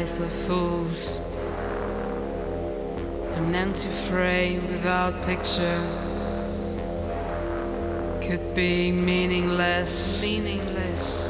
eyes of fools. An empty frame without picture could be meaningless. Meaningless.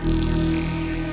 Thank